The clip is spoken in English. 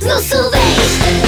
No salvation!